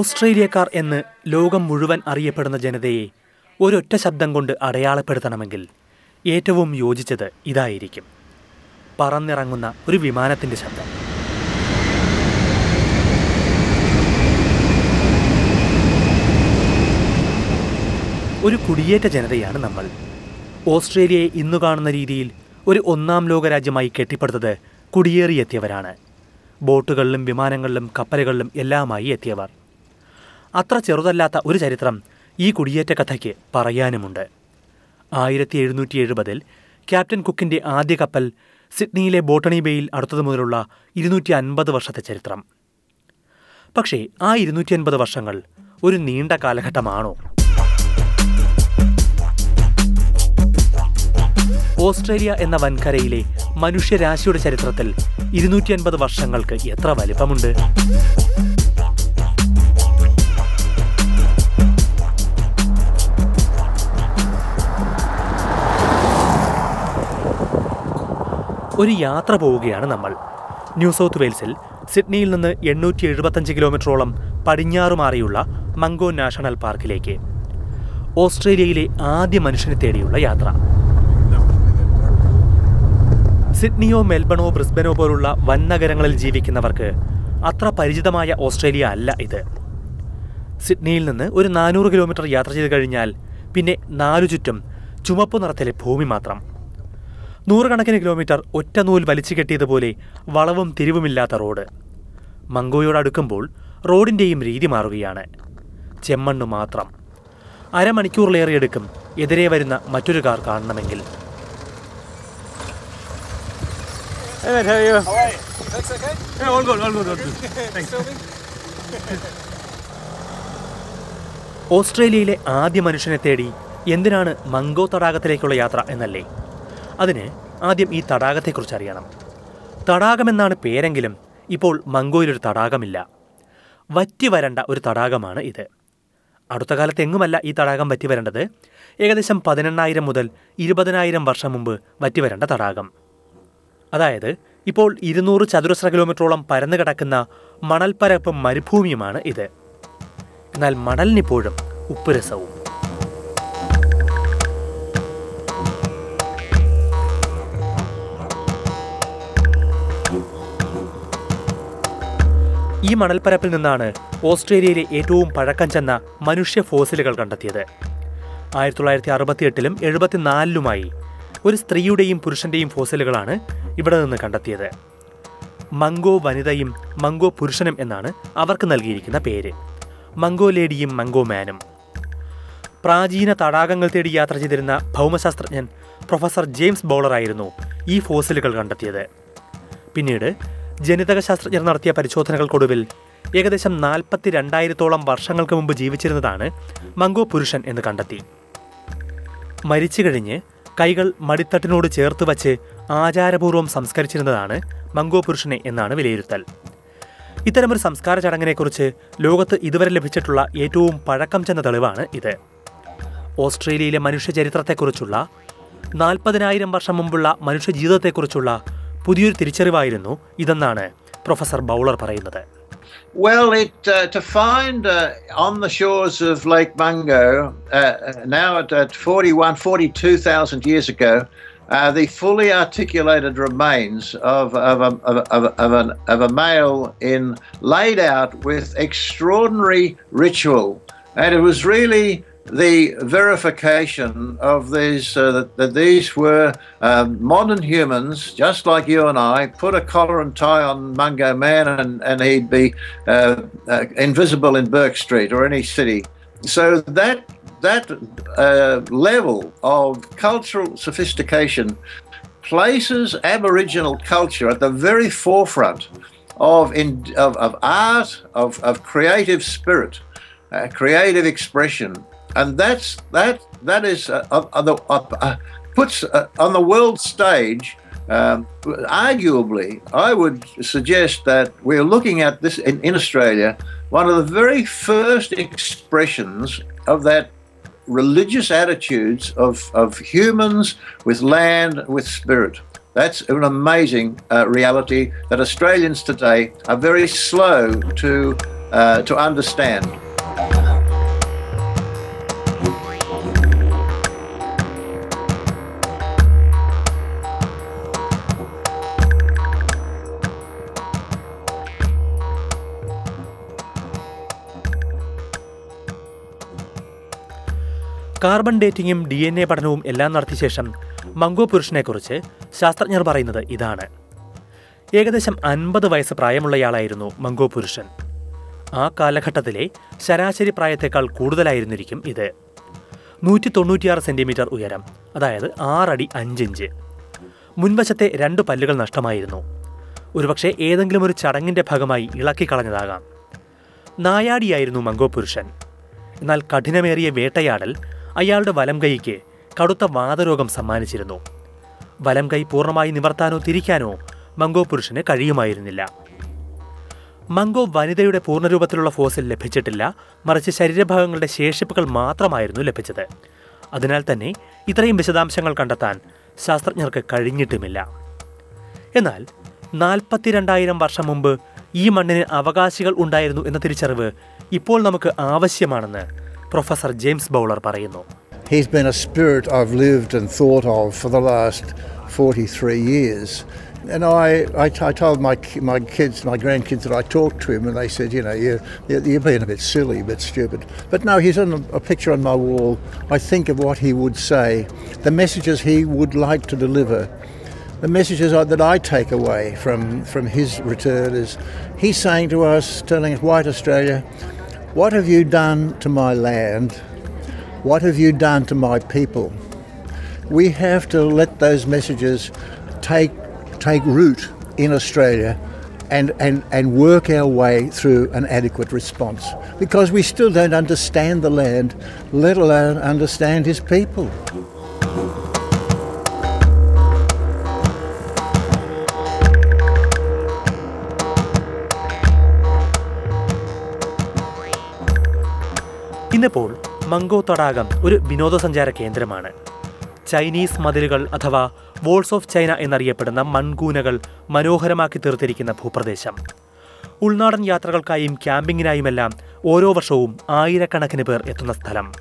ഓസ്ട്രേലിയക്കാർ എന്ന് ലോകം മുഴുവൻ അറിയപ്പെടുന്ന ജനതയെ ഒരൊറ്റ ശബ്ദം കൊണ്ട് അടയാളപ്പെടുത്തണമെങ്കിൽ ഏറ്റവും യോജിച്ചത് ഇതായിരിക്കും. പറന്നിറങ്ങുന്ന ഒരു വിമാനത്തിന്റെ ശബ്ദം. ഒരു കുടിയേറ്റ ജനതയാണ് നമ്മൾ. ഓസ്ട്രേലിയയെ ഇന്നു കാണുന്ന രീതിയിൽ ഒരു ഒന്നാം ലോകരാജ്യമായി കെട്ടിപ്പടുത്തത് കുടിയേറിയെത്തിയവരാണ്. ബോട്ടുകളിലും വിമാനങ്ങളിലും കപ്പലുകളിലും എല്ലാമായി എത്തിയവർ. അത്ര ചെറുതല്ലാത്ത ഒരു ചരിത്രം ഈ കുടിയേറ്റ കഥയ്ക്ക് പറയാനുമുണ്ട്. ആയിരത്തി എഴുന്നൂറ്റി എഴുപതിൽ ക്യാപ്റ്റൻ കുക്കിന്റെ ആദ്യ കപ്പൽ സിഡ്നിയിലെ ബോട്ടണി ബേയിൽ അടുത്തത് മുതലുള്ള ഇരുന്നൂറ്റി അൻപത് വർഷത്തെ ചരിത്രം. പക്ഷേ ആ ഇരുന്നൂറ്റി അൻപത് വർഷങ്ങൾ ഒരു നീണ്ട കാലഘട്ടമാണോ? ഓസ്ട്രേലിയ എന്ന വൻകരയിലെ മനുഷ്യരാശിയുടെ ചരിത്രത്തിൽ ഇരുന്നൂറ്റി അൻപത് വർഷങ്ങൾക്ക് എത്ര വലിപ്പമുണ്ട്? ഒരു യാത്ര പോവുകയാണ് നമ്മൾ. ന്യൂ സൗത്ത് വെയിൽസിൽ സിഡ്നിയിൽ നിന്ന് എണ്ണൂറ്റി എഴുപത്തഞ്ച് കിലോമീറ്ററോളം പടിഞ്ഞാറുമാറിയുള്ള മംഗോ നാഷണൽ പാർക്കിലേക്ക്. ഓസ്ട്രേലിയയിലെ ആദ്യ മനുഷ്യനെ തേടിയുള്ള യാത്ര. സിഡ്നിയോ മെൽബണോ ബ്രിസ്ബനോ പോലുള്ള വൻ നഗരങ്ങളിൽ ജീവിക്കുന്നവർക്ക് അത്ര പരിചിതമായ ഓസ്ട്രേലിയ അല്ല ഇത്. സിഡ്നിയിൽ നിന്ന് ഒരു നാനൂറ് കിലോമീറ്റർ യാത്ര ചെയ്ത് കഴിഞ്ഞാൽ പിന്നെ നാലു ചുറ്റും ചുമപ്പ് നിറത്തിലെ ഭൂമി മാത്രം. നൂറുകണക്കിന് കിലോമീറ്റർ ഒറ്റ നൂൽ വലിച്ചു കെട്ടിയതുപോലെ വളവും തിരിവുമില്ലാത്ത റോഡ്. മംഗോയോട് അടുക്കുമ്പോൾ റോഡിന്റെയും രീതി മാറുകയാണ്. ചെമ്മണ്ണ് മാത്രം. അരമണിക്കൂറിലേറെ എടുക്കും എതിരെ വരുന്ന മറ്റൊരു കാർ കാണണമെങ്കിൽ. ഓസ്ട്രേലിയയിലെ ആദ്യ മനുഷ്യനെ തേടി എന്തിനാണ് മംഗോ തടാകത്തിലേക്കുള്ള യാത്ര എന്നല്ലേ? അതിന് ആദ്യം ഈ തടാകത്തെക്കുറിച്ച് അറിയണം തടാകമെന്നാണ് പേരെങ്കിലും ഇപ്പോൾ മംഗോയിലൊരു തടാകമില്ല. വറ്റി വരണ്ട ഒരു തടാകമാണ് ഇത്. അടുത്ത കാലത്ത് എങ്ങുമല്ല ഈ തടാകം വറ്റി വരേണ്ടത്? ഏകദേശം പതിനെണ്ണായിരം മുതൽ ഇരുപതിനായിരം വർഷം മുമ്പ് വറ്റി വരേണ്ട തടാകം. അതായത് ഇപ്പോൾ ഇരുന്നൂറ് ചതുരശ്ര കിലോമീറ്ററോളം പരന്നു കിടക്കുന്ന മണൽപ്പരപ്പും മരുഭൂമിയുമാണ് ഇത്. എന്നാൽ മണലിനിപ്പോഴും ഉപ്പുരസവും. ഈ മണൽപ്പരപ്പിൽ നിന്നാണ് ഓസ്ട്രേലിയയിലെ ഏറ്റവും പഴക്കം ചെന്ന മനുഷ്യ ഫോസിലുകൾ കണ്ടെത്തിയത്. ആയിരത്തി തൊള്ളായിരത്തി അറുപത്തിയെട്ടിലും എഴുപത്തിനാലിലുമായി ഒരു സ്ത്രീയുടെയും പുരുഷന്റെയും ഫോസിലുകളാണ് ഇവിടെ നിന്ന് കണ്ടെത്തിയത്. മംഗോ വനിതയും മംഗോ പുരുഷനും എന്നാണ് അവർക്ക് നൽകിയിരിക്കുന്ന പേര്. മംഗോ ലേഡിയും മംഗോ മാനും. പ്രാചീന തടാകങ്ങൾ തേടി യാത്ര ചെയ്തിരുന്ന ഭൗമശാസ്ത്രജ്ഞൻ പ്രൊഫസർ ജെയിംസ് ബൗളറായിരുന്നു ഈ ഫോസിലുകൾ കണ്ടെത്തിയത്. പിന്നീട് ജനിതക ശാസ്ത്രജ്ഞർ നടത്തിയ പരിശോധനകൾക്കൊടുവിൽ ഏകദേശം നാൽപ്പത്തി രണ്ടായിരത്തോളം വർഷങ്ങൾക്ക് മുമ്പ് ജീവിച്ചിരുന്നതാണ് മംഗോ പുരുഷൻ എന്ന് കണ്ടെത്തി. മരിച്ചു കഴിഞ്ഞ് കൈകൾ മടിത്തട്ടിനോട് ചേർത്ത് വച്ച് ആചാരപൂർവം സംസ്കരിച്ചിരുന്നതാണ് മംഗോ പുരുഷനെ എന്നാണ് വിലയിരുത്തൽ. ഇത്തരമൊരു സംസ്കാര ചടങ്ങിനെക്കുറിച്ച് ലോകത്ത് ഇതുവരെ ലഭിച്ചിട്ടുള്ള ഏറ്റവും പഴക്കം ചെന്ന തെളിവാണ് ഇത്. ഓസ്ട്രേലിയയിലെ മനുഷ്യ ചരിത്രത്തെക്കുറിച്ചുള്ള നാൽപ്പതിനായിരം വർഷം മുമ്പുള്ള മനുഷ്യ ജീവിതത്തെക്കുറിച്ചുള്ള പുതിയൊരു തിരിച്ചറിവായിരുന്നു ഇതെന്നാണ് പ്രൊഫസർ ബൗളർ പറയുന്നത് Well, it uh, to find uh, on the shores of Lake Mungo, uh, uh, now at, at 41, 42,000 years ago, uh, the fully articulated remains of, of, a, of, of, of, an, of a male in laid out with extraordinary ritual. And it was really the verification of these uh, that, that these were um, modern humans, just like you and I, put a collar and tie on Mungo Man, and, and he'd be uh, uh, invisible in Burke Street or any city. So that that uh, level of cultural sophistication places Aboriginal culture at the very forefront of, in, of, of art, of, of creative spirit, uh, creative expression. And that's, that, that is, uh, uh, uh, the- uh, uh, puts uh, on the world stage, um, arguably, I would suggest that we're looking at this in, in Australia, one of the very first expressions of that religious attitudes of, of humans with land, with spirit. That's an amazing uh, reality that Australians today are very slow to, uh, to understand. Carbon ഡേറ്റിംഗും D N A പഠനവും എല്ലാം നടത്തിയ ശേഷം mango പുരുഷനെക്കുറിച്ച് ശാസ്ത്രജ്ഞർ പറയുന്നത് ഇതാണ്. ഏകദേശം അൻപത് വയസ്സ് പ്രായമുള്ളയാളായിരുന്നു മംഗോ പുരുഷൻ ആ കാലഘട്ടത്തിലെ ശരാശരി പ്രായത്തേക്കാൾ കൂടുതലായിരുന്നിരിക്കും ഇത്. നൂറ്റി തൊണ്ണൂറ്റിയാറ് സെന്റിമീറ്റർ ഉയരം അതായത് ആറടി അഞ്ചിഞ്ച്. മുൻവശത്തെ രണ്ട് പല്ലുകൾ നഷ്ടമായിരുന്നു. ഒരുപക്ഷെ ഏതെങ്കിലും ഒരു ചടങ്ങിന്റെ ഭാഗമായി ഇളക്കി കളഞ്ഞതാകാം. നായാടിയായിരുന്നു മംഗോ പുരുഷൻ എന്നാൽ കഠിനമേറിയ വേട്ടയാടൽ അയാളുടെ വലം കൈക്ക് കടുത്ത വാതരോഗം സമ്മാനിച്ചിരുന്നു. വലം കൈ പൂർണമായി നിവർത്താനോ തിരിക്കാനോ മംഗോ പുരുഷന് കഴിയുമായിരുന്നില്ല. മംഗോ വനിതയുടെ പൂർണരൂപത്തിലുള്ള ഫോസിൽ ലഭിച്ചിട്ടില്ല മറിച്ച് ശരീരഭാഗങ്ങളുടെ ശേഷിപ്പുകൾ മാത്രമായിരുന്നു ലഭിച്ചത്. അതിനാൽ തന്നെ ഇത്രയും വിശദാംശങ്ങൾ കണ്ടെത്താൻ ശാസ്ത്രജ്ഞർക്ക് കഴിഞ്ഞിട്ടുമില്ല. എന്നാൽ നാൽപ്പത്തിരണ്ടായിരം വർഷം മുമ്പ് ഈ മണ്ണിന് അവകാശികൾ ഉണ്ടായിരുന്നു എന്ന തിരിച്ചറിവ് ഇപ്പോൾ നമുക്ക് ആവശ്യമാണെന്ന് പ്രൊഫസർ ജെയിംസ് ബൗളർ പറയുന്നു He's been a spirit I've lived and thought of for the last 43 years. And I, I, I told my, ki- my kids, my grandkids, that I talked to him, and they said, you know, you, you- you're being a bit silly, a bit stupid. But no, he's on a, a picture on my wall. I think of what he would say, the messages he would like to deliver. The messages I- that I take away from, from his return is he's saying to us, telling us, White Australia, what have you done to my land? What have you done to my people? We have to let those messages take, take root in Australia and, and, and work our way through an adequate response because we still don't understand the land, let alone understand his people. ഇന്നിപ്പോൾ mango തടാകം ഒരു വിനോദസഞ്ചാര കേന്ദ്രമാണ്. Chinese മതിലുകൾ അഥവാ walls of China എന്നറിയപ്പെടുന്ന മൺകൂനകൾ മനോഹരമാക്കി തീർത്തിരിക്കുന്ന ഭൂപ്രദേശം. ഉൾനാടൻ യാത്രകൾക്കായും ക്യാമ്പിങ്ങിനായുമെല്ലാം ഓരോ വർഷവും ആയിരക്കണക്കിന് പേർ എത്തുന്ന സ്ഥലം.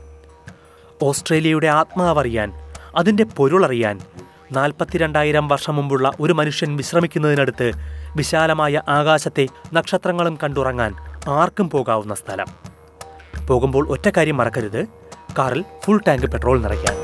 ഓസ്ട്രേലിയയുടെ ആത്മാവറിയാൻ അതിന്റെ പൊരുളറിയാൻ നാൽപ്പത്തിരണ്ടായിരം വർഷം മുമ്പുള്ള ഒരു മനുഷ്യൻ വിശ്രമിക്കുന്നതിനടുത്ത് വിശാലമായ ആകാശത്തെ നക്ഷത്രങ്ങളും കണ്ടുറങ്ങാൻ ആർക്കും പോകാവുന്ന സ്ഥലം. പോകുമ്പോൾ ഒറ്റ കാര്യം മറക്കരുത്. കാറിൽ ഫുൾ ടാങ്ക് പെട്രോൾ നിറയ്ക്കാൻ.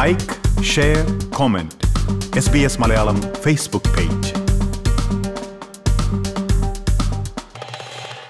Like share comment S B S Malayalam Facebook page